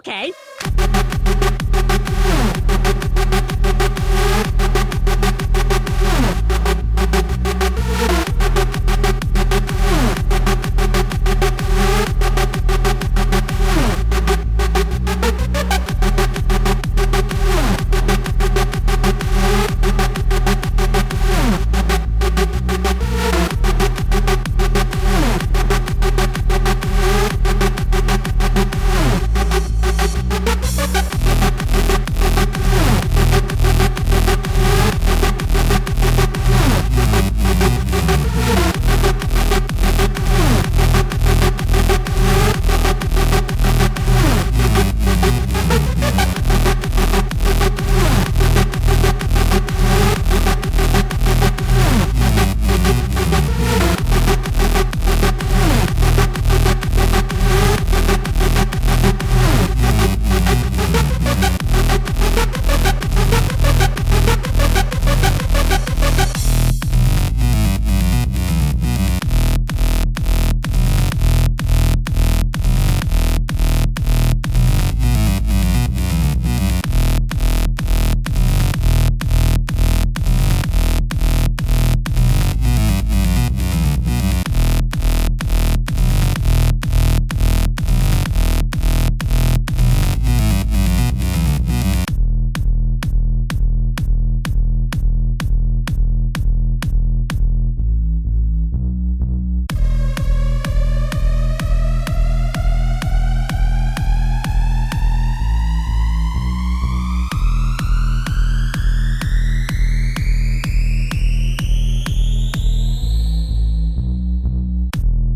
Okay.